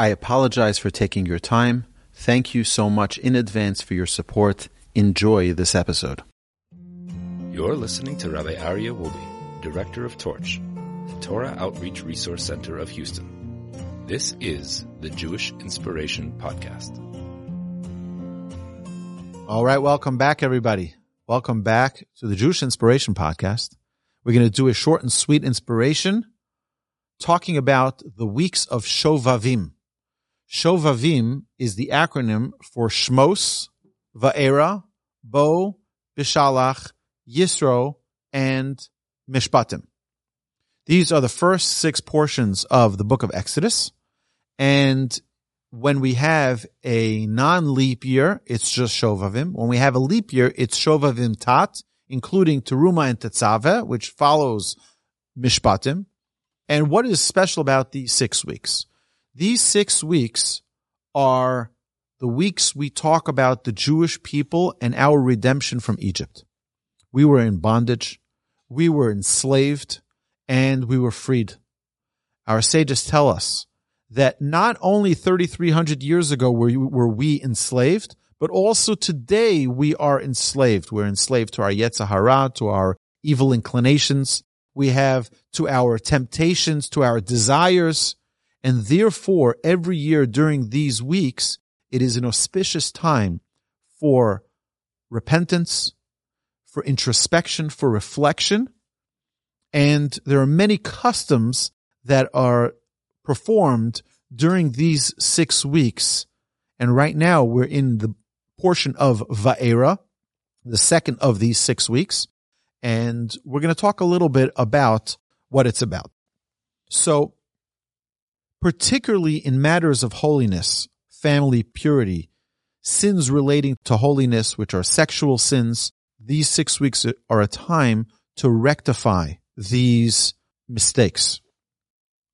I apologize for taking your time. Thank you so much in advance for your support. Enjoy this episode. You're listening to Rabbi Aryeh Wolbe, Director of Torch, the Torah Outreach Resource Center of Houston. This is the Jewish Inspiration Podcast. All right, welcome back, everybody. Welcome back to the Jewish Inspiration Podcast. We're going to do a short and sweet inspiration talking about the weeks of Shovavim. Shovavim is the acronym for Shmos, Va'era, Bo, Bishalach, Yisro, and Mishpatim. These are the first six portions of the book of Exodus. And when we have a non-leap year, it's just Shovavim. When we have a leap year, it's Shovavim Tat, including Teruma and Tetzaveh, which follows Mishpatim. And what is special about these six weeks? These six weeks are the weeks we talk about the Jewish people and our redemption from Egypt. We were in bondage, we were enslaved, and we were freed. Our sages tell us that not only 3,300 years ago were, were we enslaved, but also today we are enslaved. We're enslaved to our Yetzer Hara, to our evil inclinations. We have to our temptations, to our desires. And therefore, every year during these weeks, it is an auspicious time for repentance, for introspection, for reflection. And there are many customs that are performed during these six weeks. And right now we're in the portion of Va'era, the second of these six weeks. And we're going to talk a little bit about what it's about. So particularly in matters of holiness, family purity, sins relating to holiness, which are sexual sins, these six weeks are a time to rectify these mistakes.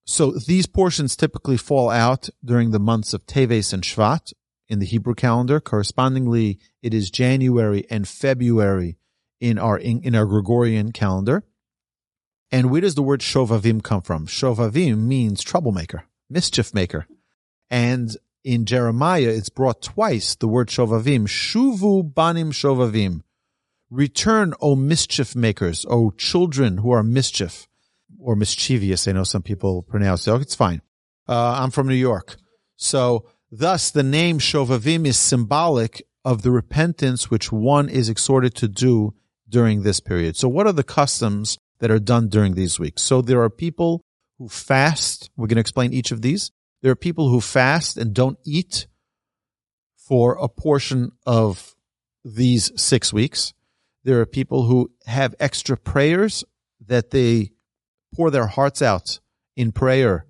So these portions typically fall out during the months of Teves and Shvat in the Hebrew calendar. Correspondingly, it is January and February in our in, our Gregorian calendar. And where does the word Shovavim come from? Shovavim means troublemaker mischief maker. And in Jeremiah, it's brought twice the word shovavim, shuvu banim shovavim. Return, O mischief makers, O children who are mischief or mischievous. I know some people pronounce it. Oh, it's fine. Uh, I'm from New York. So thus the name shovavim is symbolic of the repentance which one is exhorted to do during this period. So what are the customs that are done during these weeks? So there are people who fast. We're going to explain each of these. There are people who fast and don't eat for a portion of these six weeks. There are people who have extra prayers that they pour their hearts out in prayer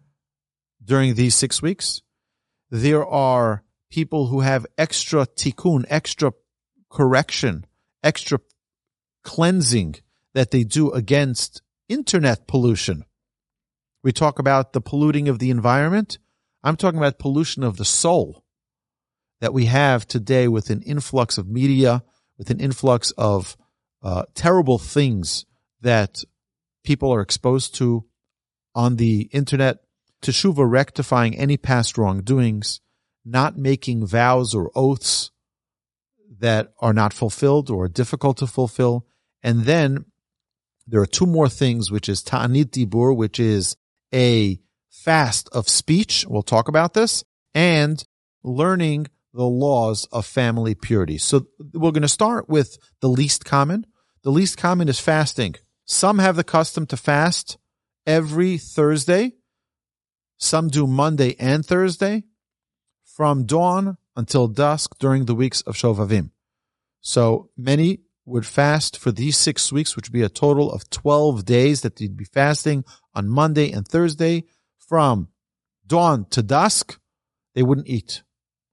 during these six weeks. There are people who have extra tikkun, extra correction, extra cleansing that they do against internet pollution we talk about the polluting of the environment. I'm talking about pollution of the soul that we have today with an influx of media, with an influx of uh, terrible things that people are exposed to on the internet. Teshuva rectifying any past wrongdoings, not making vows or oaths that are not fulfilled or difficult to fulfill. And then there are two more things, which is ta'anit dibur, which is a fast of speech. We'll talk about this and learning the laws of family purity. So we're going to start with the least common. The least common is fasting. Some have the custom to fast every Thursday. Some do Monday and Thursday from dawn until dusk during the weeks of Shovavim. So many would fast for these six weeks, which would be a total of 12 days that they'd be fasting on Monday and Thursday from dawn to dusk. They wouldn't eat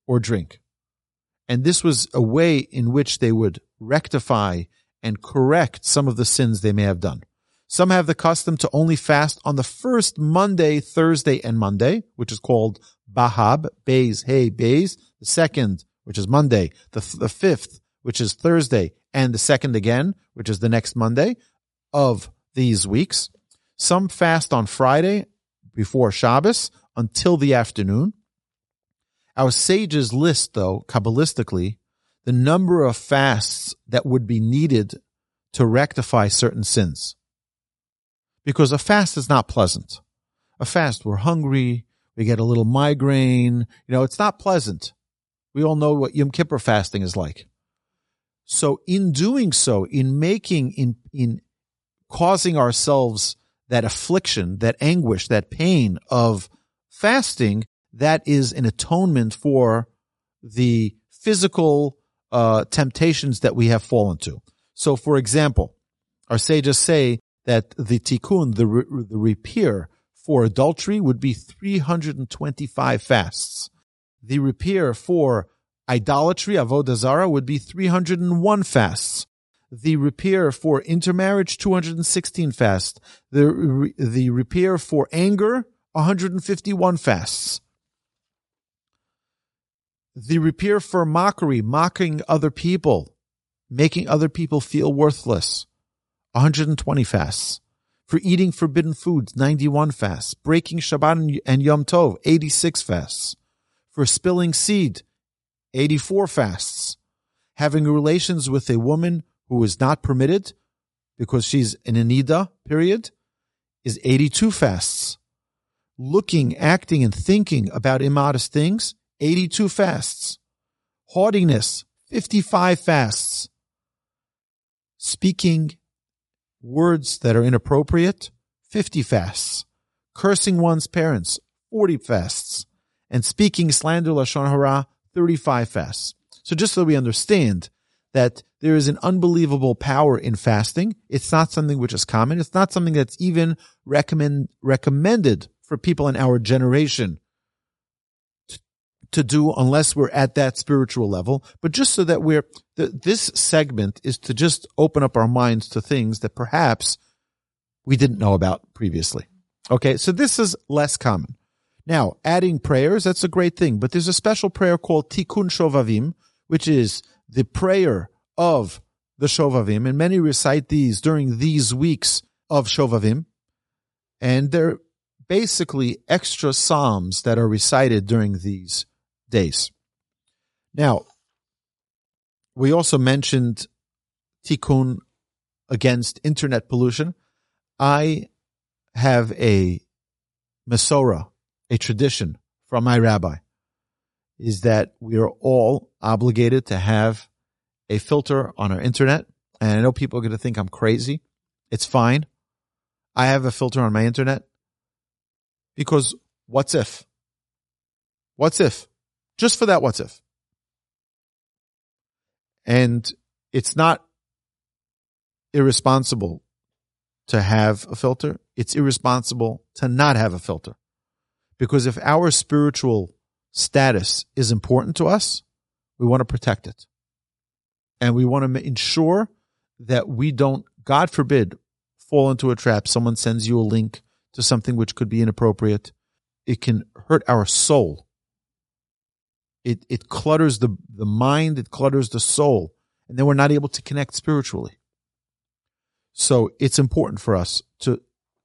or drink. And this was a way in which they would rectify and correct some of the sins they may have done. Some have the custom to only fast on the first Monday, Thursday, and Monday, which is called Bahab, Bays, Hey, Bays. The second, which is Monday. The, the fifth, which is Thursday. And the second again, which is the next Monday of these weeks. Some fast on Friday before Shabbos until the afternoon. Our sages list, though, Kabbalistically, the number of fasts that would be needed to rectify certain sins. Because a fast is not pleasant. A fast, we're hungry, we get a little migraine, you know, it's not pleasant. We all know what Yom Kippur fasting is like. So in doing so, in making, in, in causing ourselves that affliction, that anguish, that pain of fasting, that is an atonement for the physical uh, temptations that we have fallen to. So, for example, our sages say that the tikkun, the, re- the repair for adultery would be 325 fasts. The repair for idolatry, avodah zarah, would be 301 fasts. The repair for intermarriage, 216 fasts. The, the repair for anger, 151 fasts the repair for mockery, mocking other people, making other people feel worthless, 120 fasts. For eating forbidden foods, 91 fasts. Breaking Shabbat and Yom Tov, 86 fasts. For spilling seed, 84 fasts. Having relations with a woman who is not permitted because she's in a nida period is 82 fasts. Looking, acting, and thinking about immodest things, 82 fasts. Haughtiness, 55 fasts. Speaking words that are inappropriate, 50 fasts. Cursing one's parents, 40 fasts. And speaking slander, Lashon Hara, 35 fasts. So just so we understand that there is an unbelievable power in fasting. It's not something which is common. It's not something that's even recommend, recommended for people in our generation to do unless we're at that spiritual level. But just so that we're, this segment is to just open up our minds to things that perhaps we didn't know about previously. Okay. So this is less common. Now, adding prayers, that's a great thing, but there's a special prayer called Tikkun Shovavim, which is the prayer of the Shovavim. And many recite these during these weeks of Shovavim. And they're basically extra psalms that are recited during these days. Now, we also mentioned tikkun against internet pollution. I have a Masorah, a tradition from my rabbi, is that we are all obligated to have a filter on our internet. And I know people are going to think I'm crazy. It's fine. I have a filter on my internet because what's if? What's if? just for that what's if. And it's not irresponsible to have a filter. It's irresponsible to not have a filter. Because if our spiritual status is important to us, we want to protect it. And we want to ensure that we don't, God forbid, fall into a trap. Someone sends you a link to something which could be inappropriate. It can hurt our soul it, it clutters the, the mind, it clutters the soul, and then we're not able to connect spiritually. So it's important for us to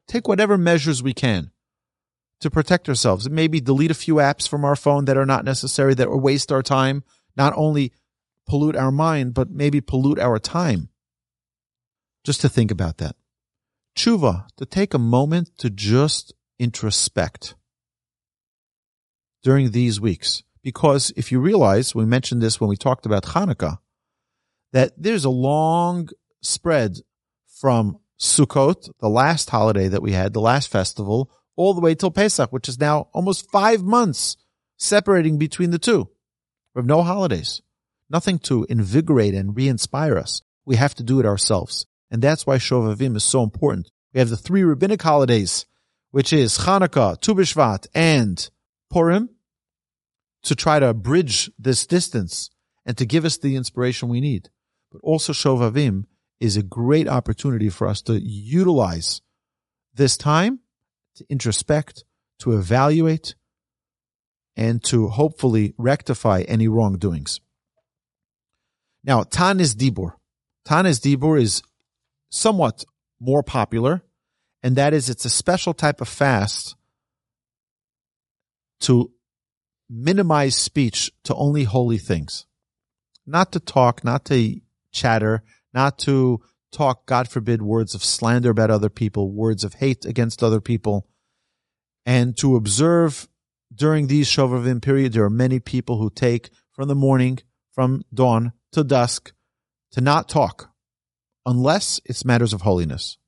take whatever measures we can to protect ourselves. Maybe delete a few apps from our phone that are not necessary, that waste our time, not only pollute our mind, but maybe pollute our time. Just to think about that. Tshuva, to take a moment to just introspect during these weeks because if you realize, we mentioned this when we talked about Hanukkah, that there's a long spread from Sukkot, the last holiday that we had, the last festival, all the way till Pesach, which is now almost five months separating between the two. We have no holidays, nothing to invigorate and re-inspire us. We have to do it ourselves. And that's why Shovavim is so important. We have the three rabbinic holidays, which is Hanukkah, Tu B'Shvat, and Purim, to try to bridge this distance and to give us the inspiration we need. But also Shovavim is a great opportunity for us to utilize this time to introspect, to evaluate, and to hopefully rectify any wrongdoings. Now, Tanis Dibur. Tanis Dibur is somewhat more popular, and that is it's a special type of fast to minimize speech to only holy things. Not to talk, not to chatter, not to talk, God forbid, words of slander about other people, words of hate against other people, and to observe during these Shovavim period, there are many people who take from the morning, from dawn to dusk, to not talk, unless it's matters of holiness.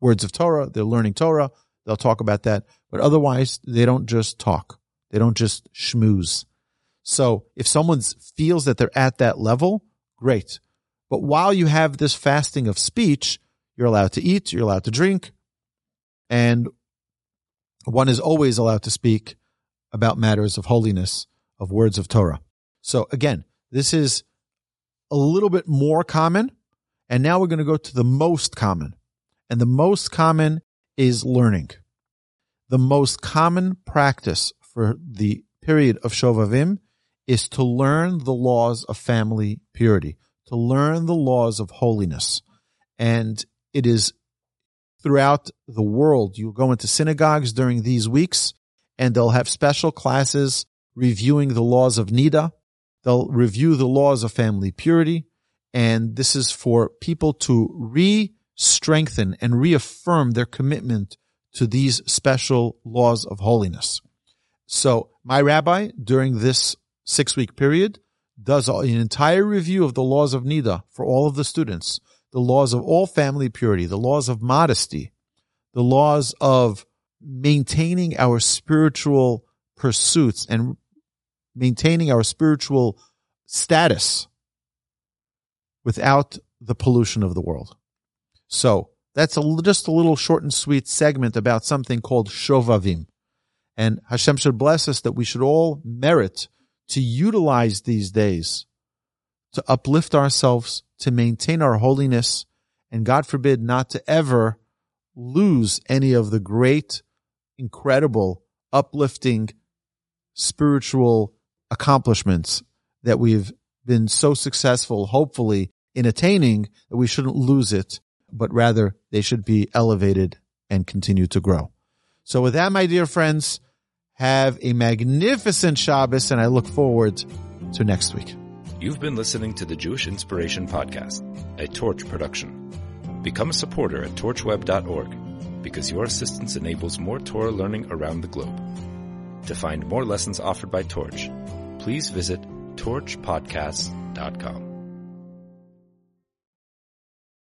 Words of Torah, they're learning Torah, they'll talk about that, but otherwise they don't just talk. They don't just schmooze. So if someone feels that they're at that level, great. But while you have this fasting of speech, you're allowed to eat, you're allowed to drink, and one is always allowed to speak about matters of holiness, of words of Torah. So again, this is a little bit more common. And now we're going to go to the most common. And the most common is learning. The most common practice for the period of Shovavim is to learn the laws of family purity to learn the laws of holiness. And it is throughout the world. You go into synagogues during these weeks and they'll have special classes reviewing the laws of Nida. They'll review the laws of family purity. And this is for people to re-strengthen and reaffirm their commitment to these special laws of holiness. So my rabbi during this six week period does an entire review of the laws of Nida for all of the students, the laws of all family purity, the laws of modesty, the laws of maintaining our spiritual pursuits and maintaining our spiritual status without the pollution of the world. So that's a, just a little short and sweet segment about something called Shovavim. And Hashem should bless us that we should all merit to utilize these days to uplift ourselves, to maintain our holiness, and God forbid not to ever lose any of the great, incredible, uplifting spiritual accomplishments that we've been so successful, hopefully, in attaining that we shouldn't lose it, but rather they should be elevated and continue to grow. So with that, my dear friends, have a magnificent Shabbos, and I look forward to next week. You've been listening to the Jewish Inspiration Podcast, a Torch production. Become a supporter at torchweb.org because your assistance enables more Torah learning around the globe. To find more lessons offered by Torch, please visit torchpodcasts.com.